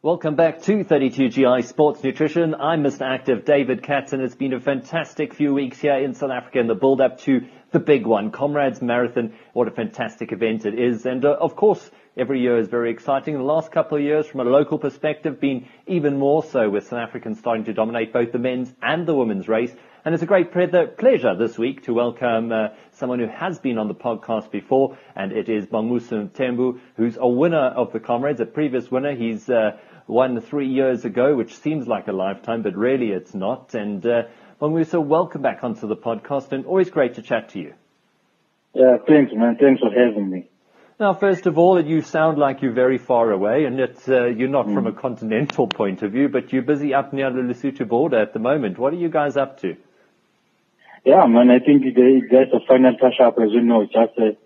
Welcome back to 32GI Sports Nutrition. I'm Mr. Active David Katz and it's been a fantastic few weeks here in South Africa in the build up to the big one, Comrades Marathon. What a fantastic event it is. And uh, of course, every year is very exciting. The last couple of years from a local perspective been even more so with South Africans starting to dominate both the men's and the women's race. And it's a great pleasure this week to welcome uh, someone who has been on the podcast before, and it is Bongmusa Mthembu, who's a winner of the Comrades, a previous winner. He's uh, won three years ago, which seems like a lifetime, but really it's not. And uh, Bonguso, welcome back onto the podcast, and always great to chat to you. Yeah, thanks, man. Thanks for having me. Now, first of all, you sound like you're very far away, and it's, uh, you're not mm. from a continental point of view, but you're busy up near the Lesotho border at the moment. What are you guys up to? Yeah, man, I think that's a final touch up, as you know. Just uh,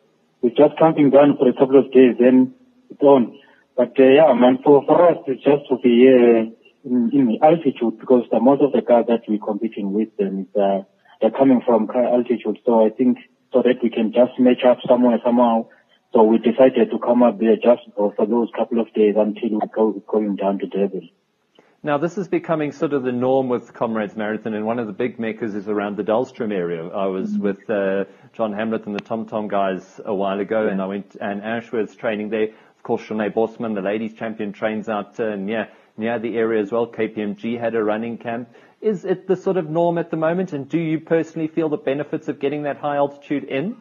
we're just counting down for a couple of days, then it's on. But uh, yeah, man, for for us, it's just to be uh, in, in altitude because the, most of the guys that we're competing with them uh, they're coming from high altitude. So I think so that we can just match up somewhere somehow. So we decided to come up there just for, for those couple of days until we go going down to Durban. Now, this is becoming sort of the norm with Comrades Marathon, and one of the big makers is around the Dullstroom area. I was mm-hmm. with uh, John Hamlett and the Tom Tom guys a while ago, yeah. and I went and Ashworth's training there. Of course, Charne Bosman, the ladies champion, trains out uh, near near the area as well. KPMG had a running camp. Is it the sort of norm at the moment, and do you personally feel the benefits of getting that high altitude in?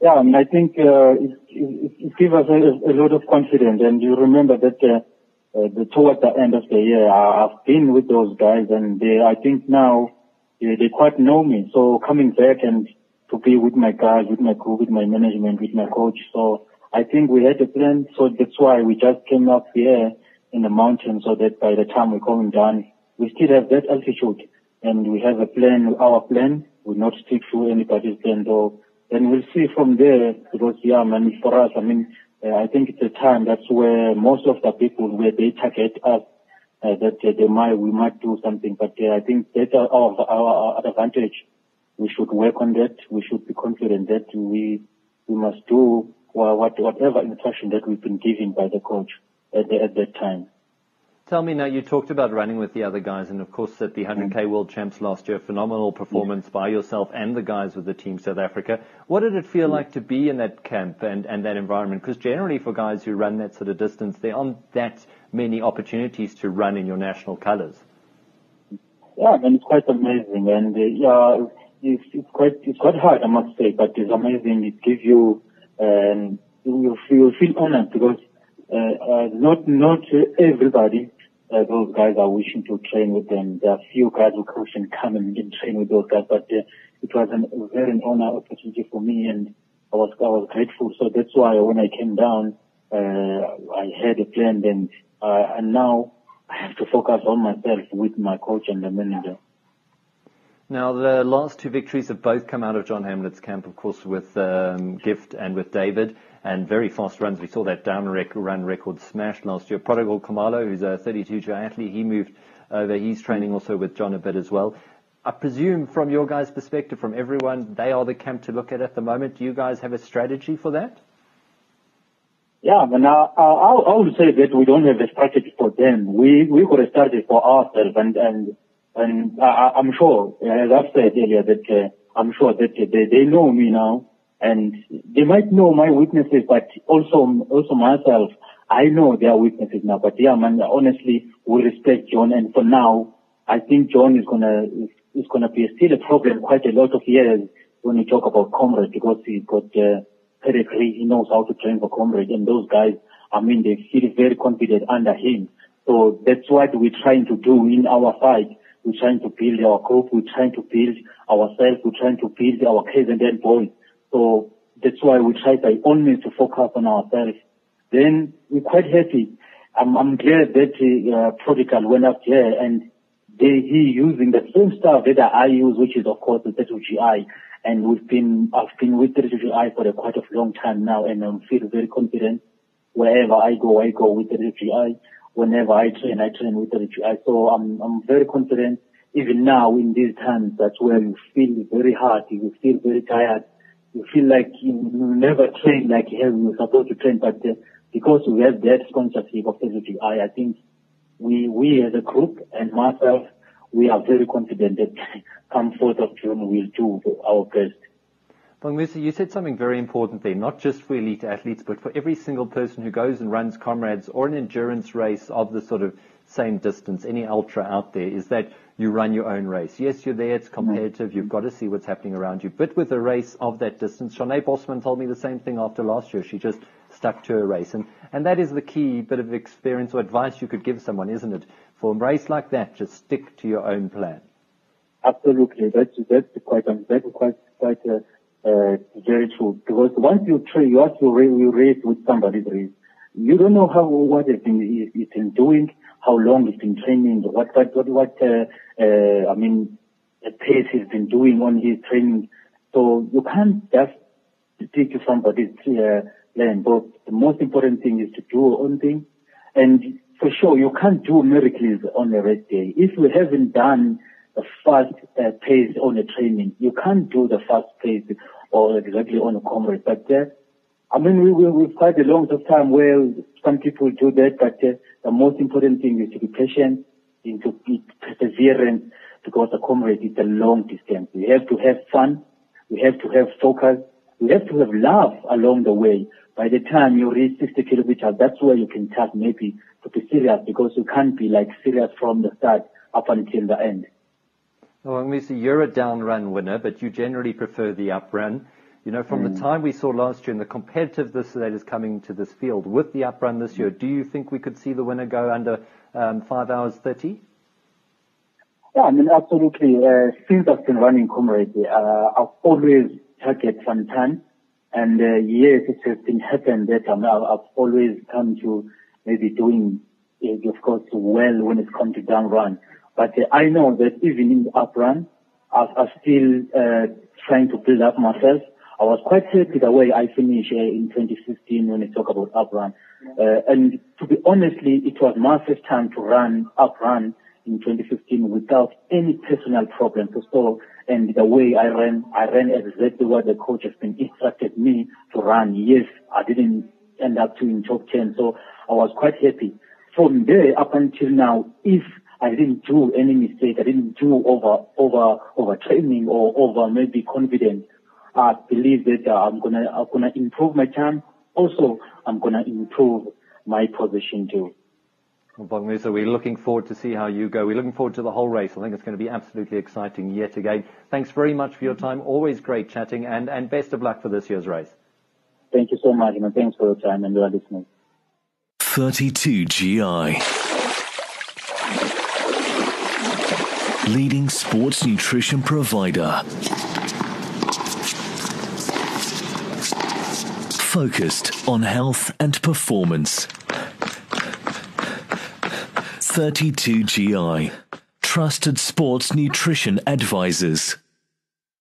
Yeah, I, mean, I think uh, it, it, it gives us a, a, lot of confidence, and you remember that. Uh, uh, the, towards the end of the year, I, I've been with those guys and they, I think now they, they quite know me. So coming back and to be with my guys, with my crew, with my management, with my coach. So I think we had a plan. So that's why we just came up here in the mountains so that by the time we're coming down, we still have that altitude and we have a plan. Our plan will not stick to anybody's plan though. And we'll see from there because yeah, man, for us, I mean, uh, I think it's a time that's where most of the people where they target us uh, that uh, they might we might do something. But uh, I think that's our, our, our advantage. We should work on that. We should be confident that we we must do what, whatever instruction that we've been given by the coach at, the, at that time. Tell me now, you talked about running with the other guys, and of course at the 100k mm-hmm. World Champs last year, phenomenal performance by yourself and the guys with the Team South Africa. What did it feel like to be in that camp and, and that environment? Because generally for guys who run that sort of distance, there aren't that many opportunities to run in your national colours. Yeah, I mean, it's quite amazing, and uh, yeah, it's, it's quite it's quite hard, I must say, but it's amazing. It gives you um, you feel, feel honored because not not everybody uh, those guys are wishing to train with them. There are few guys who can come and train with those guys, but uh, it was an, a very honor opportunity for me, and I was I was grateful. So that's why when I came down, uh, I had a plan, and uh, and now I have to focus on myself with my coach and the manager. Now, the last two victories have both come out of John Hamlett's camp, of course, with um, Gift and with David and very fast runs. We saw that down rec- run record smashed last year. Prodigal Khumalo, who's a 32 triathlete, he moved over. He's training also with John a bit as well. I presume from your guys' perspective, from everyone, they are the camp to look at at the moment. Do you guys have a strategy for that? Yeah, but now I, I would say that we don't have a strategy for them. We we got a strategy for ourselves, and and and I, I'm sure, as I've said earlier, that uh, I'm sure that they they know me now and they might know my weaknesses, but also, also myself, I know their weaknesses now. But yeah, man, honestly, we respect John. And for now, I think John is gonna, is, is gonna be still a problem quite a lot of years when we talk about comrade because he's got, uh, pedigree. He knows how to train for comrade. And those guys, I mean, they feel very confident under him. So that's what we're trying to do in our fight. We're trying to build our group. We're trying to build ourselves. We're trying to build our KZN boys. So that's why we try by all means to focus on ourselves. Then we're quite happy. I'm, I'm glad that uh, Prodigal went up there and they, he using the same stuff that I use, which is of course the 32GI. And we've been, I've been with 32GI for a quite a long time now and I feel very confident. Wherever I go, I go with 32GI. Whenever I train, I train with 32GI. So I'm, I'm very confident. Even now in these times, that's where you feel very hard, you feel very tired, you feel like you never train like you're supposed to train, but uh, because we have that sponsorship of 32GI, I think we, we as a group and myself, we are very confident that come 4th of June, we'll do our best. Bongmusa, you said something very important there, not just for elite athletes, but for every single person who goes and runs comrades or an endurance race of the sort of same distance, any ultra out there, is that you run your own race. Yes, you're there, it's mm-hmm. competitive, you've got to see what's happening around you. But with a race of that distance, Charne Bosman told me the same thing after last year. She just stuck to her race. And, and that is the key bit of experience or advice you could give someone, isn't it? For a race like that, just stick to your own plan. Absolutely. That's, that's quite, that's quite, quite, uh, uh, very true. Because once you train, you have to you race with somebody's race. You don't know how, what it's been, it's been doing, how long it's been training, what, what, what, what, uh, uh, I mean, the pace he's been doing on his training. So you can't just to somebody's, uh, land. But the most important thing is to do your own thing. And for sure, you can't do miracles on a rest day. If you haven't done a fast uh, pace on a training, you can't do the fast pace or exactly on a comrade. But uh, I mean, we, we, we've quite a long time where some people do that, but uh, the most important thing is to be patient, and to be perseverant, because the comrade is a long distance. We have to have fun, we have to have focus, we have to have love along the way. By the time you reach 60 kilometers, that's where you can start maybe to be serious because you can't be like serious from the start up until the end. Well, Misa, you're a down run winner, but you generally prefer the up run. You know, from mm. the time we saw last year and the competitiveness that is coming to this field with the up run this year, do you think we could see the winner go under um, 5 hours 30? Yeah, I mean, absolutely. Uh, since I've been running Comrade, uh, I've always target some time and uh, yes, it has been happened that I've always come to maybe doing, uh, of course, well when it comes to down run. But uh, I know that even in the up run, i I'm still uh, trying to build up myself. I was quite happy the way I finished uh, in 2015 when I talk about up run. Uh, and to be honestly, it was my first time to run up run in 2015 without any personal problem problems. So, and the way I ran, I ran exactly what the coach has been instructed me to run. Yes, I didn't end up to in top 10, so I was quite happy. From there up until now, if I didn't do any mistake, I didn't do over, over, over training or over maybe confidence, I believe that uh, I'm gonna, I'm gonna improve my time. Also, I'm gonna improve my position too. Well, Bongmusa, we're looking forward to see how you go. We're looking forward to the whole race. I think it's going to be absolutely exciting yet again. Thanks very much for your time. Always great chatting, and, and best of luck for this year's race. Thank you so much, and thanks for your time and your listening. 32 GI. Leading sports nutrition provider. Focused on health and performance. 32GI. Trusted sports nutrition advisors.